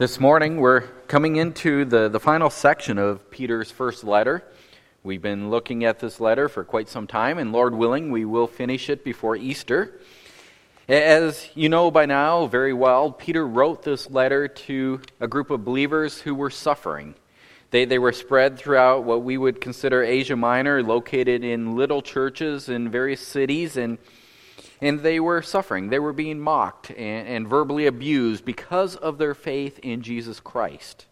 This morning, we're coming into the, the final section of Peter's first letter. We've been looking at this letter for quite some time, and Lord willing, we will finish it before Easter. As you know by now very well, Peter wrote this letter to a group of believers who were suffering. They, they were spread throughout what we would consider Asia Minor, located in little churches in various cities, and and they were suffering. They were being mocked and, and verbally abused because of their faith in Jesus Christ.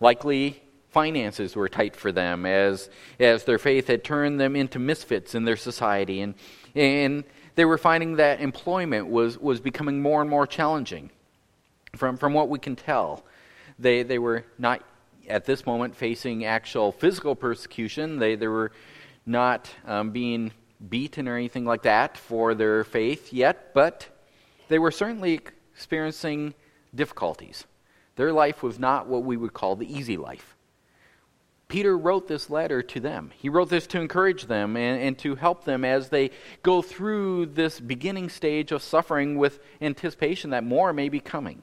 Likely, finances were tight for them as, as their faith had turned them into misfits in their society. And, and they were finding that employment was, was becoming more and more challenging. From, from what we can tell, they, they were not at this moment facing actual physical persecution. They, they were not um, being beaten or anything like that for their faith yet, but they were certainly experiencing difficulties. Their life was not what we would call the easy life. Peter wrote this letter to them. He wrote this to encourage them and, and, to help them as they go through this beginning stage of suffering with anticipation that more may be coming.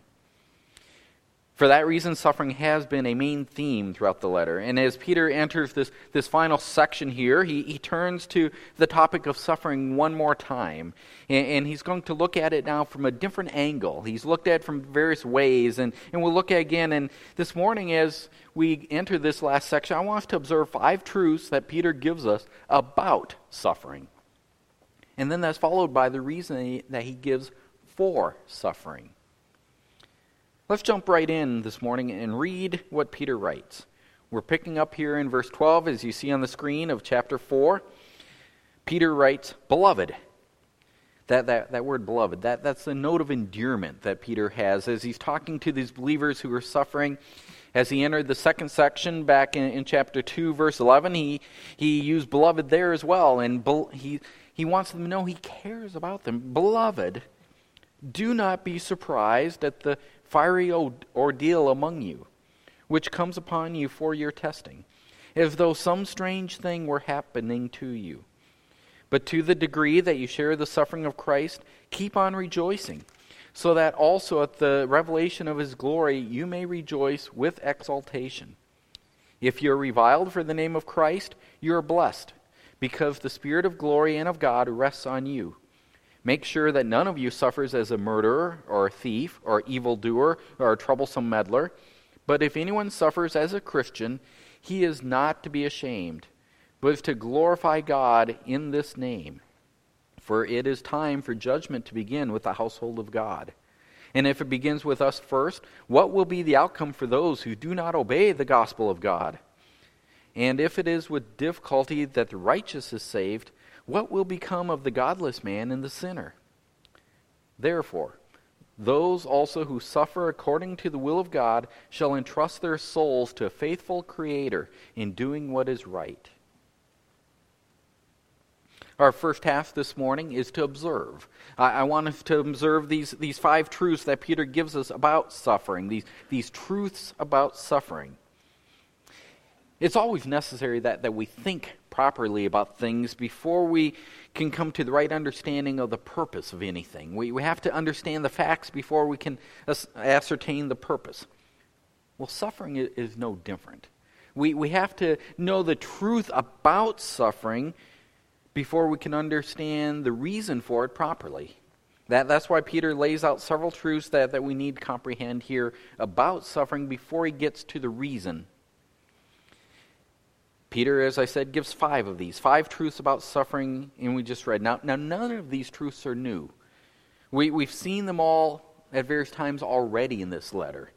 For that reason, suffering has been a main theme throughout the letter. And as Peter enters this, this final section here, he, he turns to the topic of suffering one more time. And, and, he's going to look at it now from a different angle. He's looked at from various ways. And, and we'll look at again. And this morning, as we enter this last section, I want us to observe five truths that Peter gives us about suffering. And then that's followed by the reason that he gives for suffering. Let's jump right in this morning and read what Peter writes. We're picking up here in verse 12, as you see on the screen of chapter 4. Peter writes, Beloved. That, that, that word beloved, that, that's the note of endearment that Peter has as he's talking to these believers who are suffering. As he entered the second section back in, in chapter 2, verse 11, he, he used beloved there as well. And be, he, he wants them to know he cares about them. Beloved, do not be surprised at the fiery ordeal among you, which comes upon you for your testing, as though some strange thing were happening to you. But to the degree that you share the suffering of Christ, keep on rejoicing, so that also at the revelation of his glory you may rejoice with exultation. If you are reviled for the name of Christ, you are blessed, because the Spirit of glory and of God rests on you. Make sure that none of you suffers as a murderer or a thief or evildoer or a troublesome meddler. But if anyone suffers as a Christian, he is not to be ashamed, but is to glorify God in this name. For it is time for judgment to begin with the household of God. And if it begins with us first, what will be the outcome for those who do not obey the gospel of God? And if it is with difficulty that the righteous is saved, what will become of the godless man and the sinner? Therefore, those also who suffer according to the will of God shall entrust their souls to a faithful Creator in doing what is right. Our first half this morning is to observe. I, I, want us to observe these, these five truths that Peter gives us about suffering, these, these truths about suffering. It's always necessary that, that we think properly about things before we can come to the right understanding of the purpose of anything. We, we have to understand the facts before we can ascertain the purpose. Well, suffering is, no different. We, we have to know the truth about suffering before we can understand the reason for it properly. That, that's why Peter lays out several truths that, that we need to comprehend here about suffering before he gets to the reason Peter, as I said, gives five of these, five truths about suffering, and we just read. Now, now none of these truths are new. We, we've seen them all at various times already in this letter.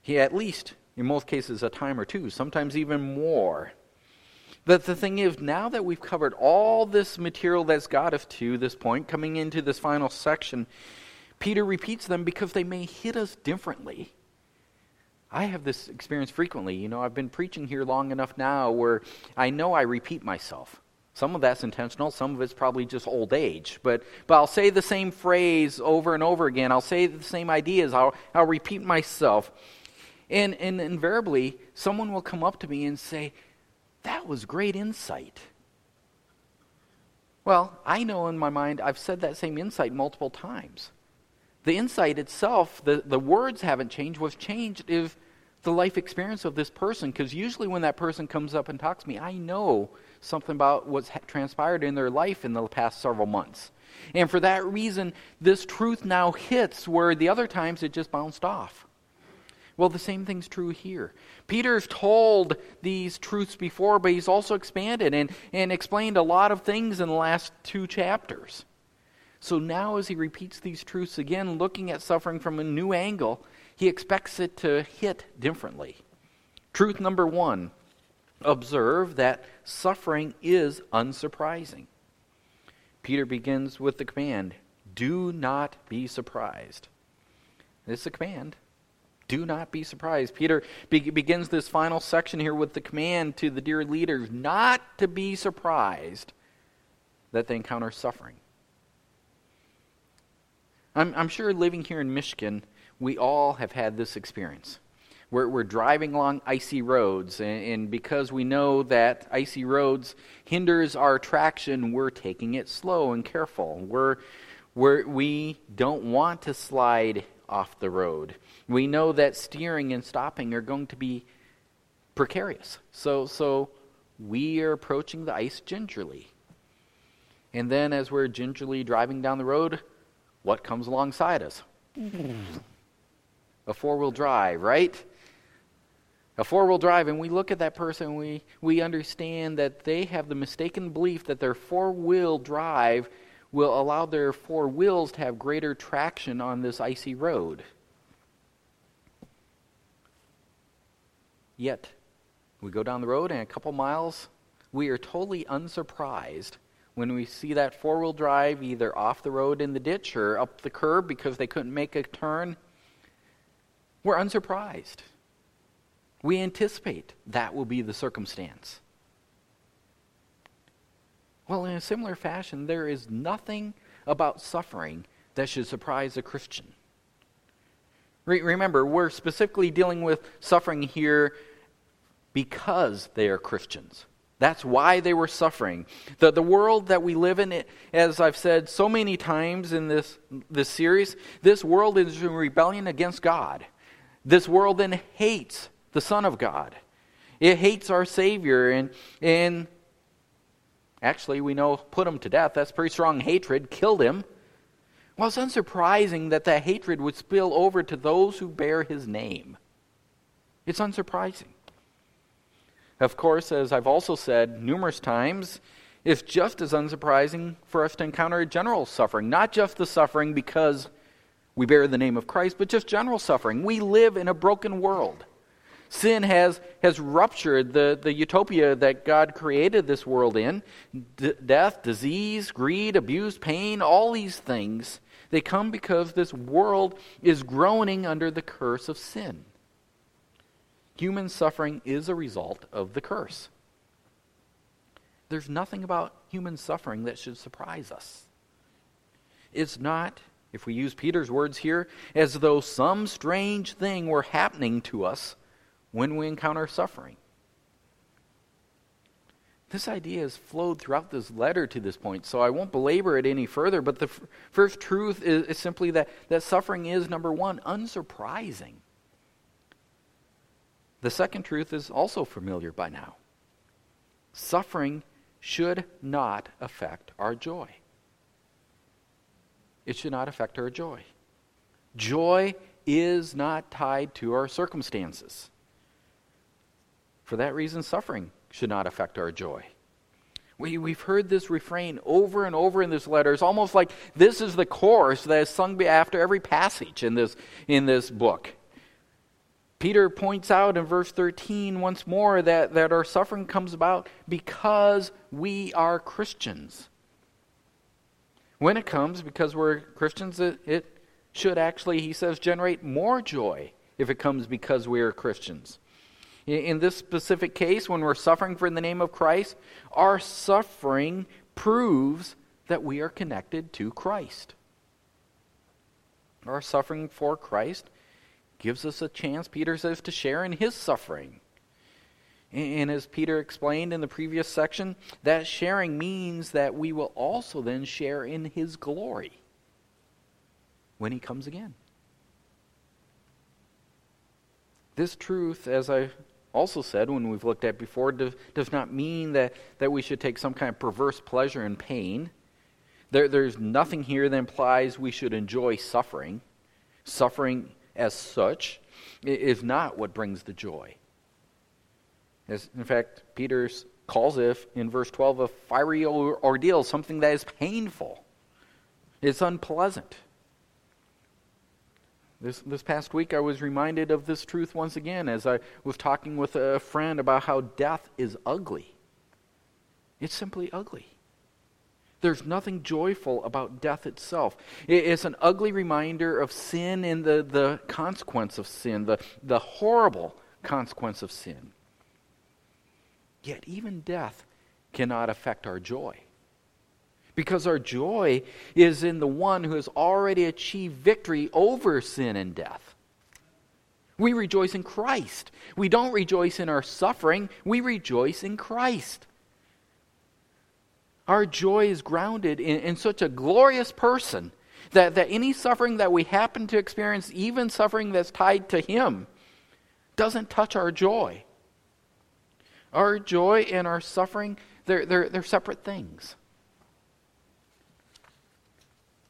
He, at least, in most cases, a time or two, sometimes even more. But the thing is, now that we've covered all this material that's got us to this point, coming into this final section, Peter repeats them because they may hit us differently. I have this experience frequently. You know, I've been preaching here long enough now where I know I repeat myself. Some of that's intentional, some of it's probably just old age. But, but I'll say the same phrase over and over again. I'll say the same ideas. I'll, I'll repeat myself. And, and invariably, someone will come up to me and say, That was great insight. Well, I know in my mind I've said that same insight multiple times. The insight itself, the, the words haven't changed. What's changed is the life experience of this person. Because usually when that person comes up and talks to me, I know something about what's transpired in their life in the past several months. And for that reason, this truth now hits where the other times it just bounced off. Well, the same thing's true here. Peter's told these truths before, but he's also expanded and, and explained a lot of things in the last two chapters. So now, as he repeats these truths again, looking at suffering from a new angle, he expects it to hit differently. Truth number one observe that suffering is unsurprising. Peter begins with the command do not be surprised. It's a command. Do not be surprised. Peter be- begins this final section here with the command to the dear leaders not to be surprised that they encounter suffering. I'm, I'm sure living here in Michigan, we all have had this experience. We're, we're driving along icy roads, and, and because we know that icy roads hinders our traction, we're taking it slow and careful. We're, we're, we don't want to slide off the road. We know that steering and stopping are going to be precarious. So, so we are approaching the ice gingerly. And then, as we're gingerly driving down the road, what comes alongside us? A four wheel drive, right? a four wheel drive, and we look at that person, we, we understand that they have the mistaken belief that their four wheel drive will allow their four wheels to have greater traction on this icy road. Yet, we go down the road, and a couple miles, we are totally unsurprised when we see that four wheel drive either off the road in the ditch or up the curb because they couldn't make a turn. We're unsurprised. We anticipate that will be the circumstance. Well, in a similar fashion, there is nothing about suffering that should surprise a Christian. Re- remember, we're specifically dealing with suffering here because they are Christians. That's why they were suffering. The, the world that we live in, as I've said so many times in this, this series, this world is in rebellion against God. This world then hates the Son of God. It hates our Savior and, and actually, we know, put him to death. That's pretty strong hatred, killed him. Well, it's unsurprising that that hatred would spill over to those who bear his name. It's unsurprising. Of course, as I've also said numerous times, it's just as unsurprising for us to encounter general suffering, not just the suffering because we bear the name of Christ, but just general suffering. We live in a broken world. Sin has, has ruptured the, the utopia that God created this world in. D- death, disease, greed, abuse, pain, all these things, they come because this world is groaning under the curse of sin. Human suffering is a result of the curse. There's nothing about human suffering that should surprise us. It's not, if we use Peter's words here, as though some strange thing were happening to us when we encounter suffering. This idea has flowed throughout this letter to this point, so I won't belabor it any further. But the f- first truth is, is simply that, that suffering is, number one, unsurprising. The second truth is also familiar by now. Suffering should not affect our joy. It should not affect our joy. Joy is not tied to our circumstances. For that reason, suffering should not affect our joy. We, we've heard this refrain over and over in this letter. It's almost like this is the chorus that is sung after every passage in this, in this book. Peter points out in verse 13 once more that, that our suffering comes about because we are Christians. When it comes because we're Christians, it, it should actually, he says, generate more joy if it comes because we are Christians. In this specific case, when we're suffering for the name of Christ, our suffering proves that we are connected to Christ. Our suffering for Christ gives us a chance, Peter says, to share in his suffering. And as Peter explained in the previous section, that sharing means that we will also then share in his glory. when he comes again. This truth, as I also said when we've looked at before, does, not mean that, that we should take some kind of perverse pleasure in pain. There, there's nothing here that implies we should enjoy suffering. Suffering as such is not what brings the joy. As, in fact, Peter calls it in verse 12 a fiery ordeal, something that is painful. It's unpleasant. This, this past week, I was reminded of this truth once again as I was talking with a friend about how death is ugly. It's simply ugly. There's nothing joyful about death itself. It's an ugly reminder of sin and the, the consequence of sin, the, the horrible consequence of sin. Yet, even death cannot affect our joy. Because our joy is in the one who has already achieved victory over sin and death. We rejoice in Christ. We don't rejoice in our suffering, we rejoice in Christ. Our joy is grounded in, in such a glorious person that, that any suffering that we happen to experience, even suffering that's tied to Him, doesn't touch our joy. Our joy and our suffering, they're, they're, they're separate things.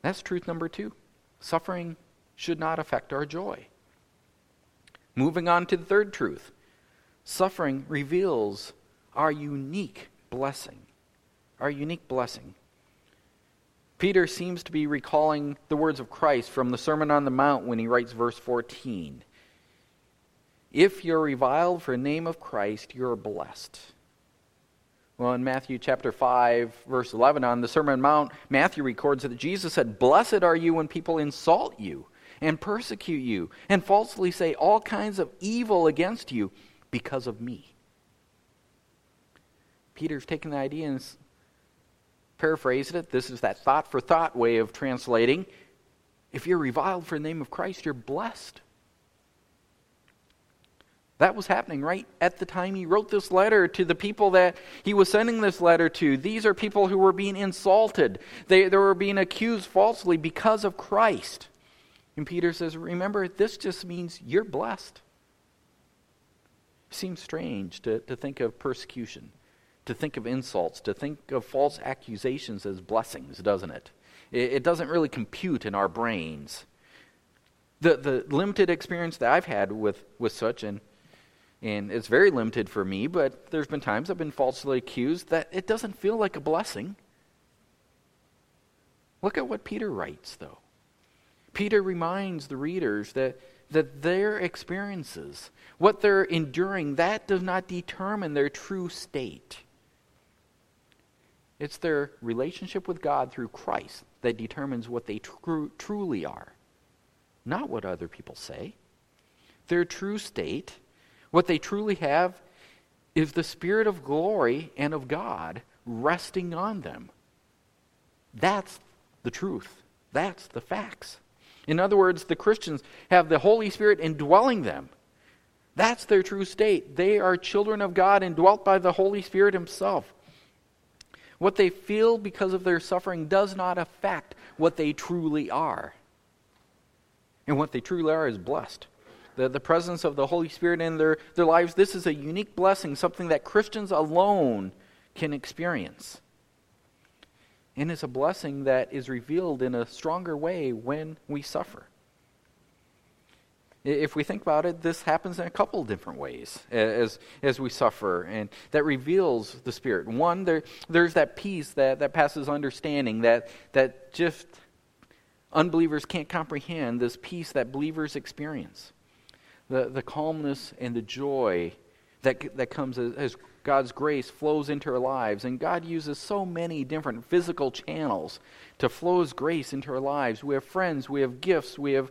That's truth number two. Suffering should not affect our joy. Moving on to the third truth suffering reveals our unique blessing our unique blessing. Peter seems to be recalling the words of Christ from the Sermon on the Mount when he writes verse 14. If you're reviled for the name of Christ, you're blessed. Well, in Matthew chapter 5, verse 11, on the Sermon on the Mount, Matthew records that Jesus said, Blessed are you when people insult you and persecute you and falsely say all kinds of evil against you because of me. Peter's taken the idea and paraphrased it. This is that thought for thought way of translating. If you're reviled for the name of Christ, you're blessed. That was happening right at the time he wrote this letter to the people that he was sending this letter to. These are people who were being insulted, they, they were being accused falsely because of Christ. And Peter says, Remember, this just means you're blessed. Seems strange to, to think of persecution to think of insults, to think of false accusations as blessings, doesn't it? It, it doesn't really compute in our brains. The, the limited experience that I've had with, with such, and, and it's very limited for me, but there's been times I've been falsely accused that it doesn't feel like a blessing. Look at what Peter writes, though. Peter reminds the readers that, that their experiences, what they're enduring, that does not determine their true state. It's their relationship with God through Christ that determines what they tru- truly are, not what other people say. Their true state, what they truly have, is the Spirit of glory and of God resting on them. That's the truth. That's the facts. In other words, the Christians have the Holy Spirit indwelling them. That's their true state. They are children of God indwelt by the Holy Spirit Himself. What they feel because of their suffering does not affect what they truly are. And what they truly are is blessed. The, the presence of the Holy Spirit in their, their lives, this is a unique blessing, something that Christians alone can experience. And it's a blessing that is revealed in a stronger way when we suffer. If we think about it, this happens in a couple different ways as, as we suffer, and that reveals the Spirit. One, there, there's that peace that, that passes understanding, that, that just unbelievers can't comprehend, this peace that believers experience. The, the calmness and the joy that, that comes as, as God's grace flows into our lives. And God uses so many different physical channels to flow His grace into our lives. We have friends, we have gifts, we have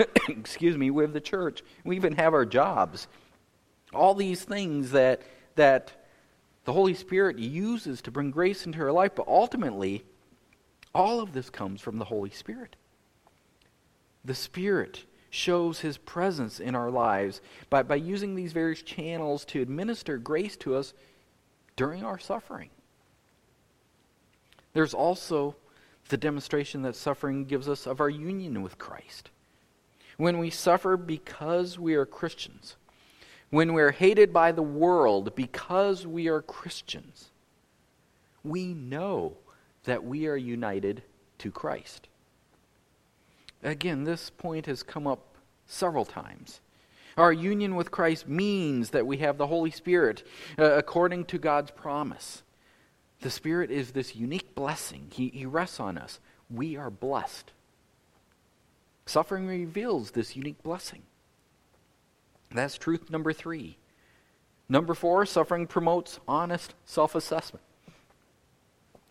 excuse me, with the church. We even have our jobs. All these things that, that the Holy Spirit uses to bring grace into our life, but ultimately, all of this comes from the Holy Spirit. The Spirit shows His presence in our lives by, by using these various channels to administer grace to us during our suffering. There's also the demonstration that suffering gives us of our union with Christ. When we suffer because we are Christians, when we're hated by the world because we are Christians, we know that we are united to Christ. Again, this point has come up several times. Our union with Christ means that we have the Holy Spirit uh, according to God's promise. The Spirit is this unique blessing, he, he rests on us. We are blessed. Suffering reveals this unique blessing. That's truth number three. Number four, suffering promotes honest self assessment.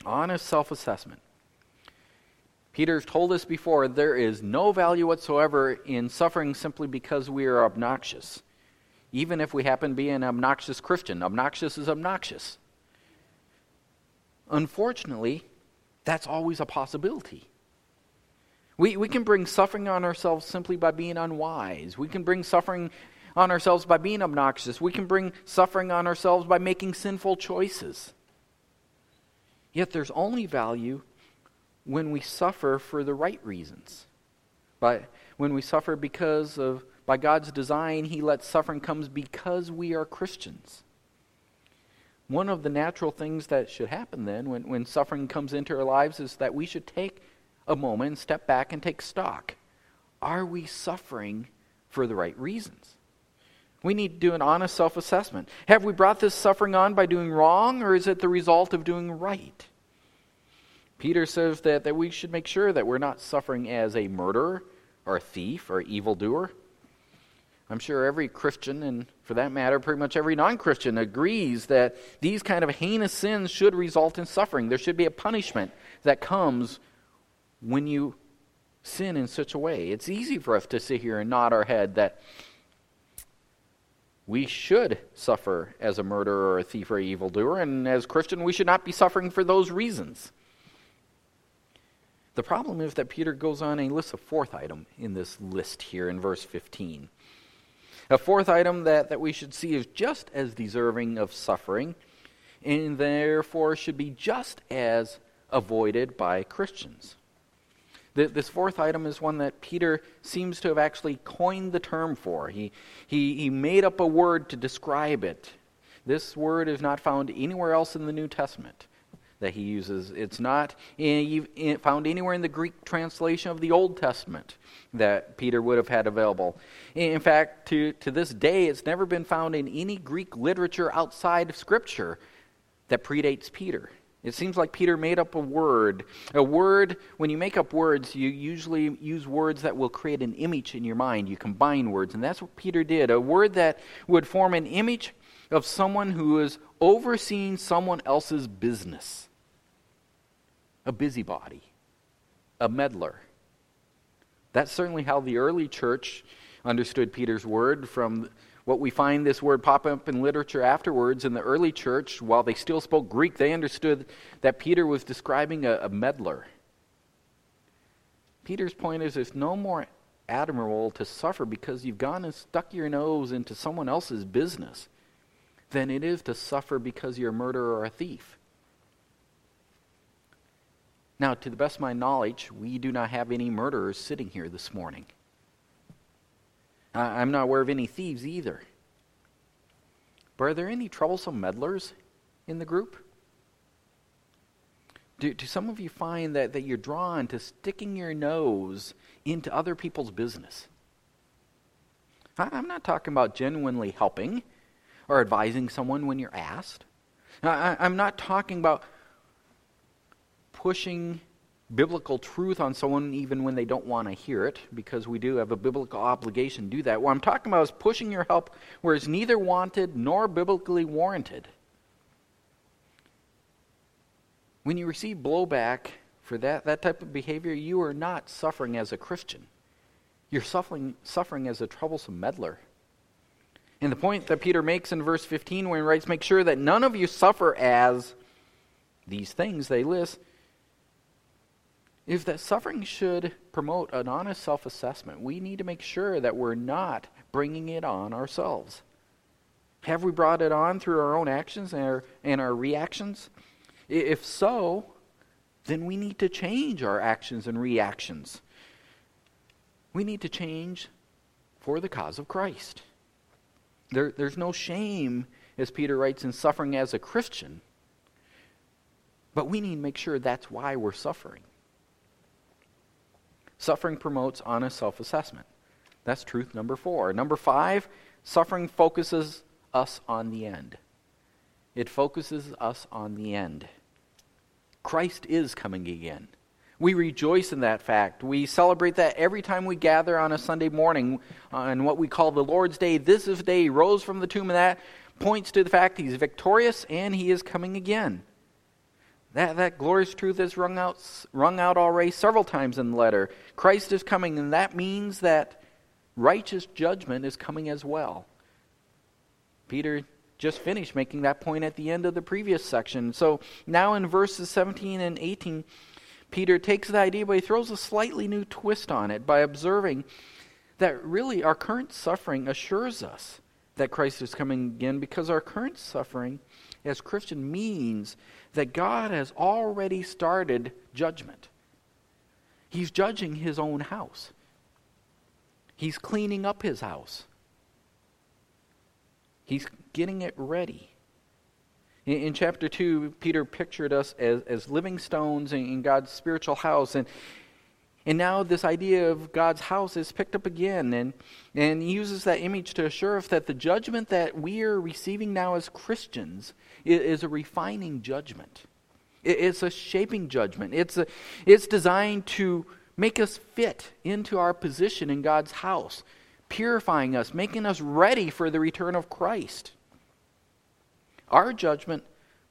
Honest self assessment. Peter's told us before there is no value whatsoever in suffering simply because we are obnoxious. Even if we happen to be an obnoxious Christian, obnoxious is obnoxious. Unfortunately, that's always a possibility. We, we can bring suffering on ourselves simply by being unwise. We can bring suffering on ourselves by being obnoxious. We can bring suffering on ourselves by making sinful choices. Yet there's only value when we suffer for the right reasons. But when we suffer because of by God's design, he lets suffering comes because we are Christians. One of the natural things that should happen then when, when suffering comes into our lives is that we should take a moment and step back and take stock. Are we suffering for the right reasons? We need to do an honest self assessment. Have we brought this suffering on by doing wrong, or is it the result of doing right? Peter says that, that we should make sure that we're not suffering as a murderer or a thief or evildoer. I'm sure every Christian, and for that matter, pretty much every non Christian, agrees that these kind of heinous sins should result in suffering. There should be a punishment that comes when you sin in such a way. It's easy for us to sit here and nod our head that we should suffer as a murderer or a thief or a evildoer, and as Christian, we should not be suffering for those reasons. The problem is that Peter goes on and lists a fourth item in this list here in verse 15. A fourth item that, that we should see is just as deserving of suffering, and therefore should be just as avoided by Christians. The, this fourth item is one that Peter seems to have actually coined the term for. He, he, he made up a word to describe it. This word is not found anywhere else in the New Testament that he uses. It's not in, in, found anywhere in the Greek translation of the Old Testament that Peter would have had available. In fact, to, to this day, it's never been found in any Greek literature outside of Scripture that predates Peter. It seems like Peter made up a word. A word, when you make up words, you usually use words that will create an image in your mind. You combine words, and that's what Peter did. A word that would form an image of someone who is overseeing someone else's business a busybody, a meddler. That's certainly how the early church understood Peter's word from what we find this word pop up in literature afterwards in the early church while they still spoke greek they understood that peter was describing a, a meddler peter's point is it's no more admirable to suffer because you've gone and stuck your nose into someone else's business than it is to suffer because you're a murderer or a thief now, to the best of my knowledge, we do not have any murderers sitting here this morning. I'm not aware of any thieves either. But are there any troublesome meddlers in the group? Do, do some of you find that, that you're drawn to sticking your nose into other people's business? I, I'm not talking about genuinely helping or advising someone when you're asked. I, I'm not talking about pushing biblical truth on someone even when they don't want to hear it, because we do have a biblical obligation to do that. What I'm talking about is pushing your help where it's neither wanted nor biblically warranted. When you receive blowback for that, that type of behavior, you are not suffering as a Christian. You're suffering, suffering as a troublesome meddler. And the point that Peter makes in verse 15 when he writes, Make sure that none of you suffer as these things they list is that suffering should promote an honest self assessment. We need to make sure that we're not bringing it on ourselves. Have we brought it on through our own actions and our, and our reactions? If so, then we need to change our actions and reactions. We need to change for the cause of Christ. There, there's no shame, as Peter writes, in suffering as a Christian. But we need to make sure that's why we're suffering. Suffering promotes honest self assessment. That's truth number four. Number five, suffering focuses us on the end. It focuses us on the end. Christ is coming again. We rejoice in that fact. We celebrate that every time we gather on a Sunday morning on what we call the Lord's Day. This is the day he rose from the tomb, and that points to the fact he's victorious and he is coming again. That, that glorious truth is rung out, rung out already several times in the letter. Christ is coming, and that means that righteous judgment is coming as well. Peter just finished making that point at the end of the previous section. So now in verses 17 and 18, Peter takes the idea, but he throws a slightly new twist on it by observing that really our current suffering assures us that Christ is coming again because our current suffering as Christian means that God has already started judgment. He's judging his own house. He's cleaning up his house. He's getting it ready. In, in, chapter 2, Peter pictured us as, as living stones in, in God's spiritual house. And, and now this idea of God's house is picked up again. And, and uses that image to assure us that the judgment that we are receiving now as Christians is, is a refining judgment. It, it's a shaping judgment. It's, a, it's designed to make us fit into our position in God's house, purifying us, making us ready for the return of Christ. Our judgment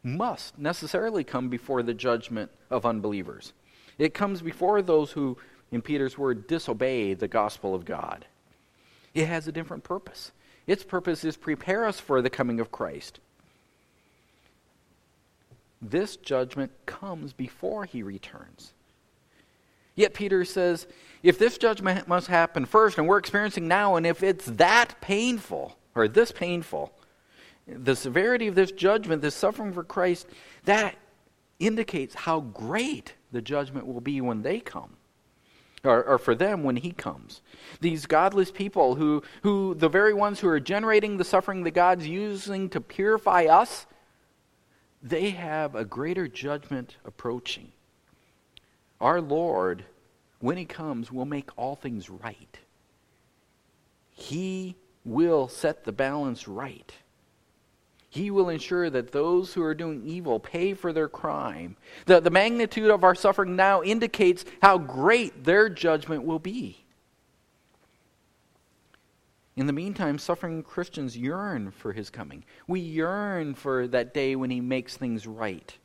must necessarily come before the judgment of unbelievers. It comes before those who, in Peter's word, disobey the gospel of God. It has a different purpose. Its purpose is prepare us for the coming of Christ. This judgment comes before he returns. Yet Peter says, if this judgment must happen first, and we're experiencing now, and if it's that painful, or this painful, the severity of this judgment, this suffering for Christ, that indicates how great the judgment will be when they come. Or, or, for them when he comes. These godless people who, who, the very ones who are generating the suffering that God's using to purify us, they have a greater judgment approaching. Our Lord, when he comes, will make all things right. He will set the balance right. He will ensure that those who are doing evil pay for their crime. The, the magnitude of our suffering now indicates how great their judgment will be. In the meantime, suffering Christians yearn for his coming. We yearn for that day when he makes things right.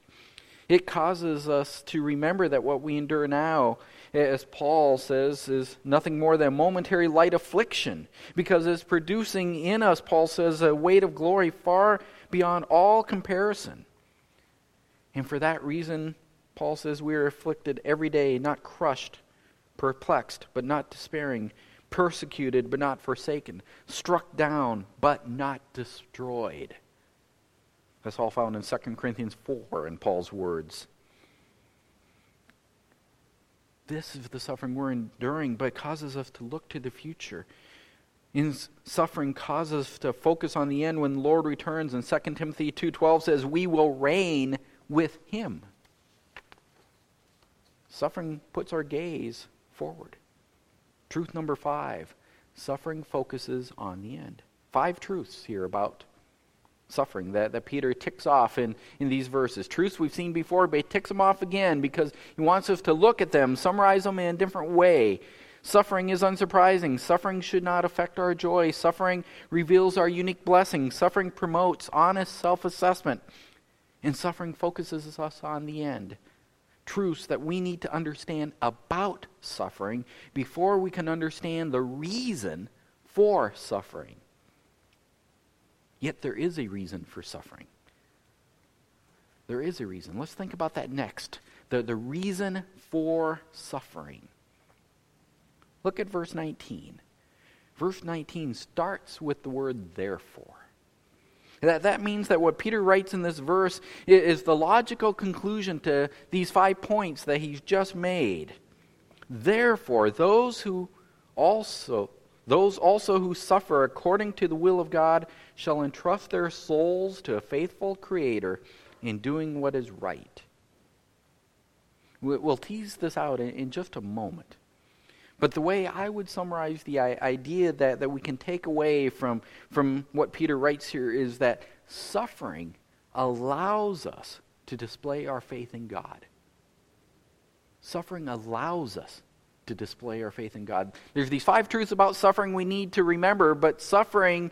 It causes us to remember that what we endure now, as Paul says, is nothing more than a momentary light affliction, because it's producing in us, Paul says, a weight of glory far beyond all comparison. And for that reason, Paul says we are afflicted every day, not crushed, perplexed, but not despairing, persecuted, but not forsaken, struck down, but not destroyed. That's all found in 2 Corinthians 4 in Paul's words. This is the suffering we're enduring, but it causes us to look to the future in suffering causes us to focus on the end when the Lord returns. And 2 Timothy 2.12 says, we will reign with him. Suffering puts our gaze forward. Truth number five, suffering focuses on the end. Five truths here about suffering that, that Peter ticks off in, in these verses. Truths we've seen before, but he ticks them off again because he wants us to look at them, summarize them in a different way, Suffering is unsurprising. Suffering should not affect our joy. Suffering reveals our unique blessing. Suffering promotes honest self assessment. And suffering focuses us on the end. Truths that we need to understand about suffering before we can understand the reason for suffering. Yet there is a reason for suffering. There is a reason. Let's think about that next. The, the reason for suffering. Look at verse 19. Verse 19 starts with the word therefore. That, that means that what Peter writes in this verse is the logical conclusion to these five points that he's just made. Therefore, those who also those also who suffer according to the will of God shall entrust their souls to a faithful Creator in doing what is right. We'll tease this out in just a moment. But the way I would summarize the idea that, that we can take away from, from what Peter writes here is that suffering allows us to display our faith in God. Suffering allows us to display our faith in God. There's these five truths about suffering we need to remember, but suffering,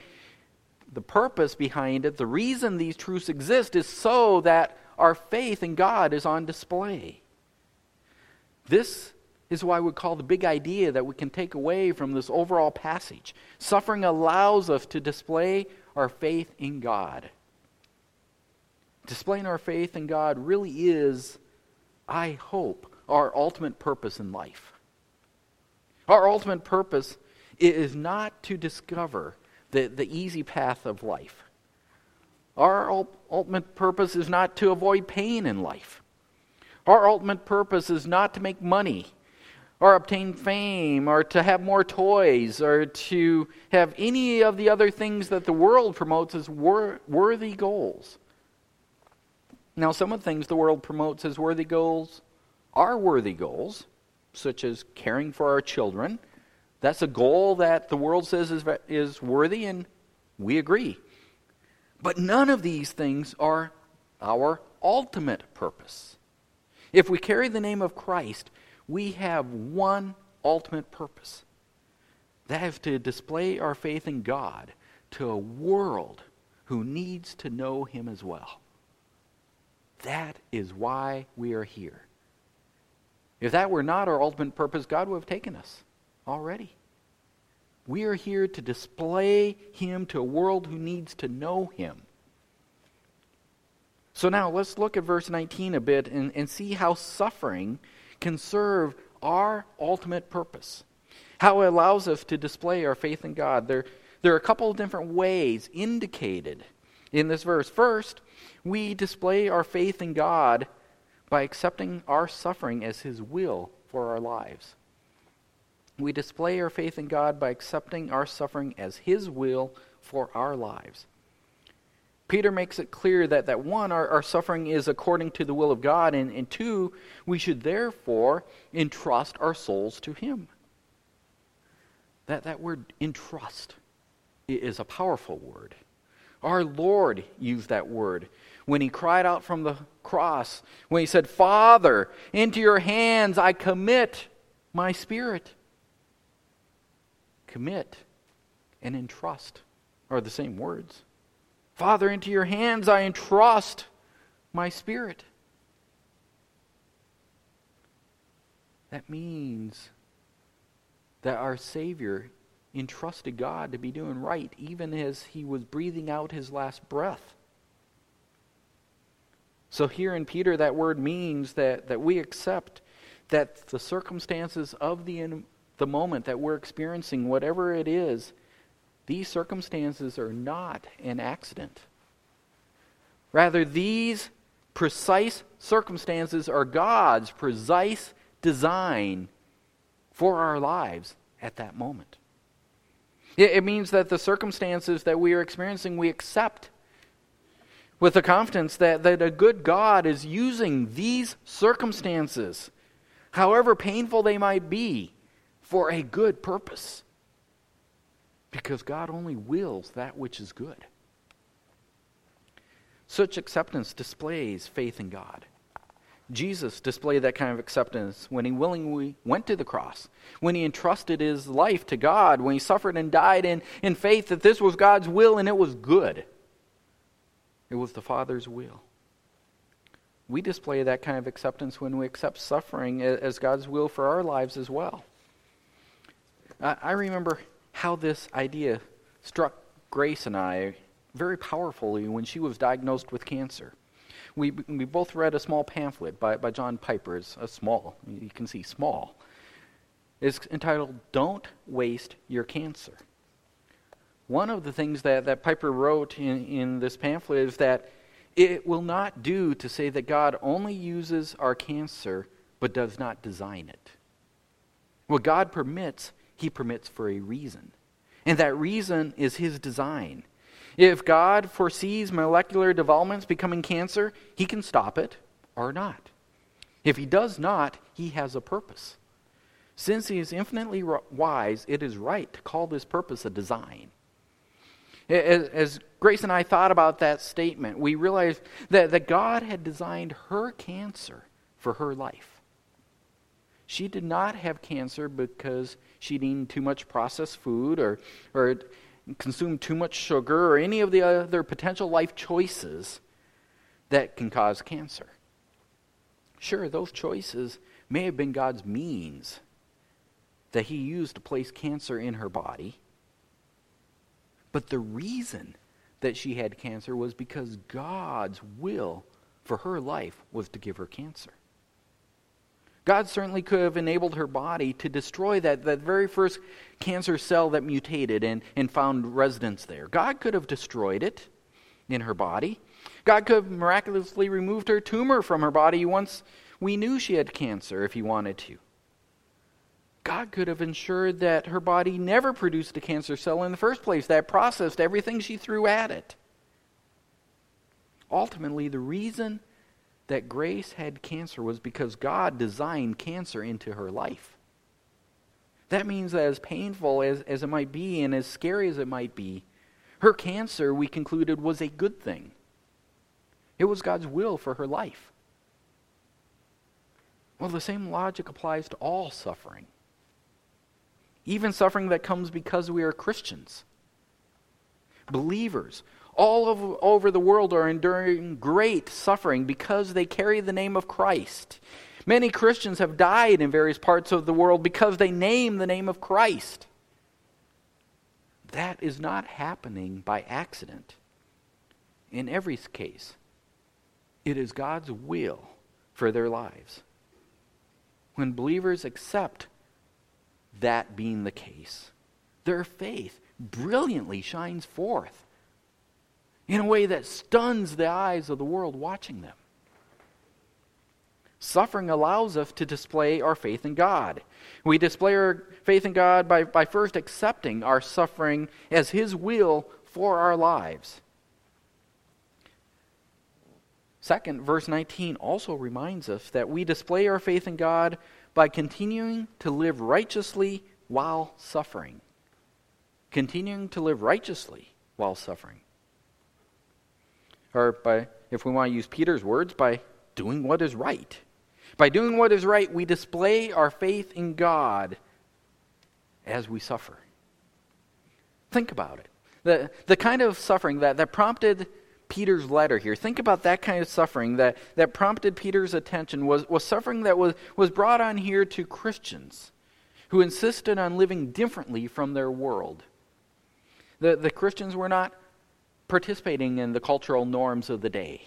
the purpose behind it, the reason these truths exist is so that our faith in God is on display. This is why we would call the big idea that we can take away from this overall passage. Suffering allows us to display our faith in God. Displaying our faith in God really is, I hope, our ultimate purpose in life. Our ultimate purpose is not to discover the, the easy path of life. Our ultimate purpose is not to avoid pain in life. Our ultimate purpose is not to make money or obtain fame or to have more toys or to have any of the other things that the world promotes as wor- worthy goals. Now, some of the things the world promotes as worthy goals are worthy goals, such as caring for our children. That's a goal that the world says is, is worthy, and we agree. But none of these things are our ultimate purpose. If we carry the name of Christ, we have one ultimate purpose that is to display our faith in God to a world who needs to know Him as well. That is why we are here. If that were not our ultimate purpose, God would have taken us already. We are here to display Him to a world who needs to know Him. So now let's look at verse 19 a bit and, and see how suffering can serve our ultimate purpose. How it allows us to display our faith in God. There, there are a couple of different ways indicated in this verse. First, we display our faith in God by accepting our suffering as His will for our lives. We display our faith in God by accepting our suffering as His will for our lives. Peter makes it clear that, that one, our, our suffering is according to the will of God, and, and two, we should therefore entrust our souls to Him. That, that word entrust is a powerful word. Our Lord used that word when he cried out from the cross, when he said, Father, into your hands I commit my spirit. Commit and entrust are the same words. Father, into your hands I entrust my spirit. That means that our Savior entrusted God to be doing right even as he was breathing out his last breath. So, here in Peter, that word means that, that we accept that the circumstances of the, the moment that we're experiencing, whatever it is, these circumstances are not an accident. Rather, these precise circumstances are God's precise design for our lives at that moment. It means that the circumstances that we are experiencing, we accept with the confidence that, that a good God is using these circumstances, however painful they might be, for a good purpose. Because God only wills that which is good. Such acceptance displays faith in God. Jesus displayed that kind of acceptance when he willingly went to the cross, when he entrusted his life to God, when he suffered and died in, in faith that this was God's will and it was good. It was the Father's will. We display that kind of acceptance when we accept suffering as God's will for our lives as well. I remember how this idea struck Grace and I very powerfully when she was diagnosed with cancer. We, we both read a small pamphlet by, by John Piper. It's a small, you can see small. It's entitled Don't Waste Your Cancer. One of the things that, that Piper wrote in, in this pamphlet is that it will not do to say that God only uses our cancer but does not design it. What God permits, He permits for a reason. And that reason is His design. If God foresees molecular developments becoming cancer, He can stop it or not. If He does not, He has a purpose. Since He is infinitely wise, it is right to call this purpose a design. As, Grace and I thought about that statement, we realized that, that God had designed her cancer for her life. She did not have cancer because she'd eaten too much processed food or, or consumed too much sugar or any of the other potential life choices that can cause cancer. Sure, those choices may have been God's means that He used to place cancer in her body. But the reason that she had cancer was because God's will for her life was to give her cancer. God certainly could have enabled her body to destroy that, that very first cancer cell that mutated and, and found residence there. God could have destroyed it in her body. God could have miraculously removed her tumor from her body once we knew she had cancer if he wanted to. God could have ensured that her body never produced a cancer cell in the first place, that processed everything she threw at it. Ultimately, the reason that Grace had cancer was because God designed cancer into her life. That means that as painful as, as it might be and as scary as it might be, her cancer, we concluded, was a good thing. It was God's will for her life. Well, the same logic applies to all suffering even suffering that comes because we are Christians. Believers all of, over the world are enduring great suffering because they carry the name of Christ. Many Christians have died in various parts of the world because they name the name of Christ. That is not happening by accident. In every case, it is God's will for their lives. When believers accept that being the case, their faith brilliantly shines forth in a way that stuns the eyes of the world watching them. Suffering allows us to display our faith in God. We display our faith in God by, by first accepting our suffering as His will for our lives. Second, verse 19 also reminds us that we display our faith in God by continuing to live righteously while suffering. Continuing to live righteously while suffering. Or by, if we want to use Peter's words, by doing what is right. By doing what is right, we display our faith in God as we suffer. Think about it. The, the kind of suffering that, that prompted Peter's letter here. Think about that kind of suffering that, that prompted Peter's attention was, was suffering that was, was brought on here to Christians who insisted on living differently from their world. The, the Christians were not participating in the cultural norms of the day.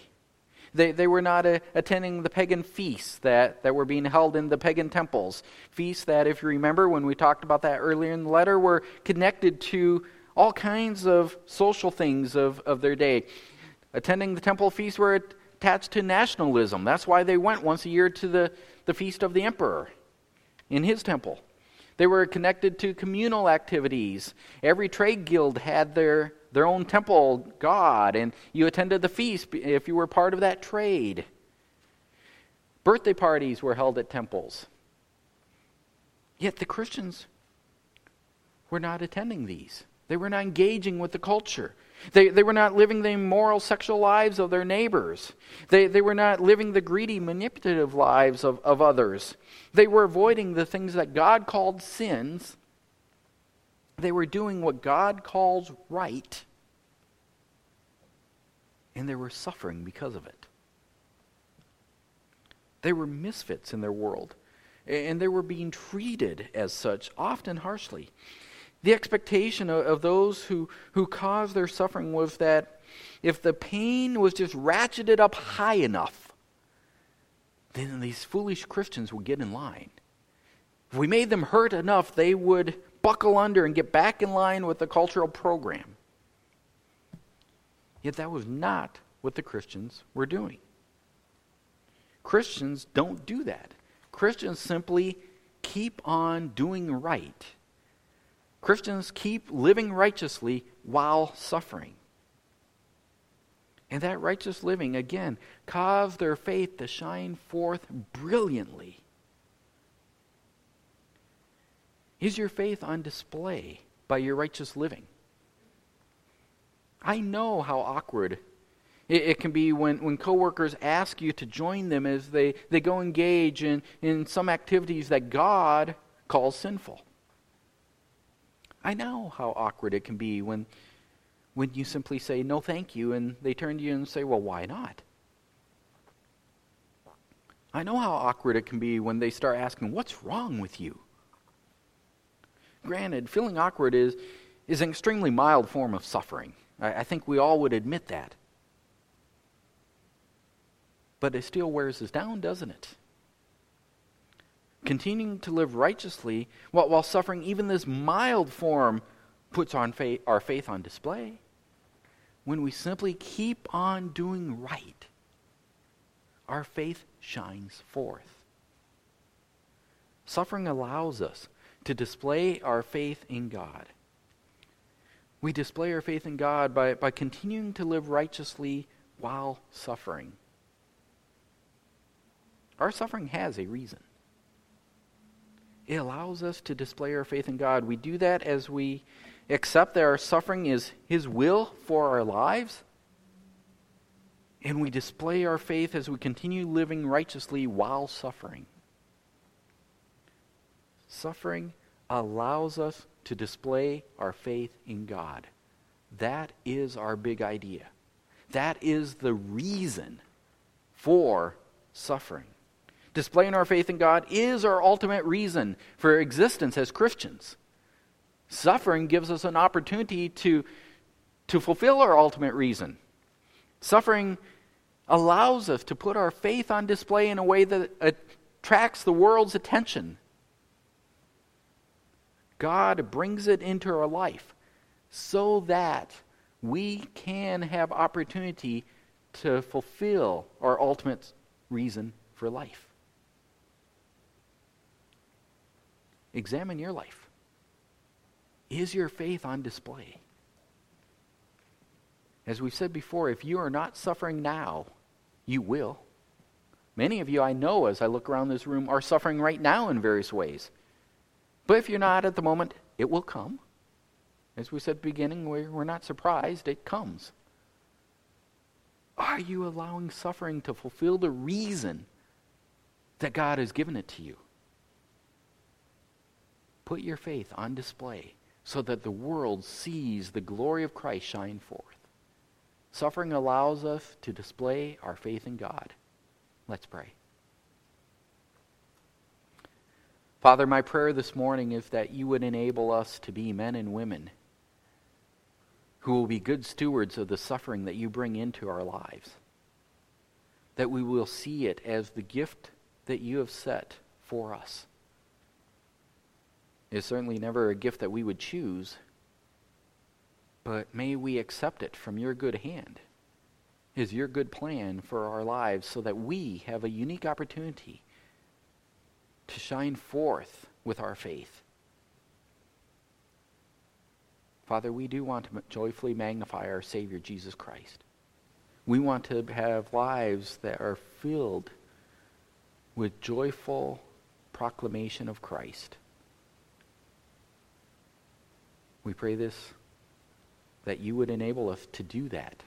They, they were not uh, attending the pagan feasts that, that were being held in the pagan temples. Feasts that, if you remember when we talked about that earlier in the letter, were connected to all kinds of social things of, of their day. Attending the temple feasts were attached to nationalism. That's why they went once a year to the, the feast of the emperor in his temple. They were connected to communal activities. Every trade guild had their, their own temple god, and you attended the feast if you were part of that trade. Birthday parties were held at temples. Yet the Christians were not attending these, they were not engaging with the culture. They, they were not living the immoral sexual lives of their neighbors. They, they were not living the greedy, manipulative lives of, of others. They were avoiding the things that God called sins. They were doing what God calls right. And they were suffering because of it. They were misfits in their world. And they were being treated as such, often harshly. The expectation of, of those who, who caused their suffering was that if the pain was just ratcheted up high enough, then these foolish Christians would get in line. If we made them hurt enough, they would buckle under and get back in line with the cultural program. Yet that was not what the Christians were doing. Christians don't do that. Christians simply keep on doing right. Christians keep living righteously while suffering. And that righteous living, again, caused their faith to shine forth brilliantly. Is your faith on display by your righteous living? I know how awkward it, it, can be when, when coworkers ask you to join them as they, they go engage in, in some activities that God calls sinful. I know how awkward it can be when, when you simply say, no, thank you, and they turn to you and say, well, why not? I know how awkward it can be when they start asking, what's wrong with you? Granted, feeling awkward is, is an extremely mild form of suffering. I, I think we all would admit that. But it still wears us down, doesn't it? Continuing to live righteously while, while suffering even this mild form puts on faith, our faith on display. When we simply keep on doing right, our faith shines forth. Suffering allows us to display our faith in God. We display our faith in God by, by continuing to live righteously while suffering. Our suffering has a reason. It allows us to display our faith in God. We do that as we accept that our suffering is His will for our lives. And we display our faith as we continue living righteously while suffering. Suffering allows us to display our faith in God. That is our big idea. That is the reason for suffering. Displaying our faith in God is our ultimate reason for existence as Christians. Suffering gives us an opportunity to, to fulfill our ultimate reason. Suffering allows us to put our faith on display in a way that attracts the world's attention God brings it into our life so that we can have opportunity to fulfill our ultimate reason for life. Examine your life. Is your faith on display? As we've said before, if you are not suffering now, you will. Many of you I know as I look around this room are suffering right now in various ways. But if you're not at the moment, it will come. As we said at the beginning, we're, we're not surprised, it comes. Are you allowing suffering to fulfill the reason that God has given it to you? Put your faith on display so that the world sees the glory of Christ shine forth. Suffering allows us to display our faith in God. Let's pray. Father, my prayer this morning is that you would enable us to be men and women who will be good stewards of the suffering that you bring into our lives. That we will see it as the gift that you have set for us. It's certainly never a gift that we would choose, but may we accept it from your good hand. Is your good plan for our lives so that we have a unique opportunity to shine forth with our faith. Father, we do want to joyfully magnify our Savior, Jesus Christ. We want to have lives that are filled with joyful proclamation of Christ. We pray this, that you would enable us to do that.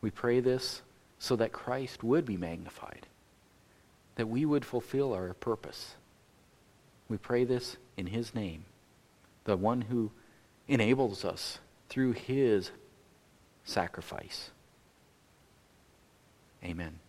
We pray this so that Christ would be magnified that we would fulfill our purpose. We pray this in His name, the one who enables us through His sacrifice. Amen.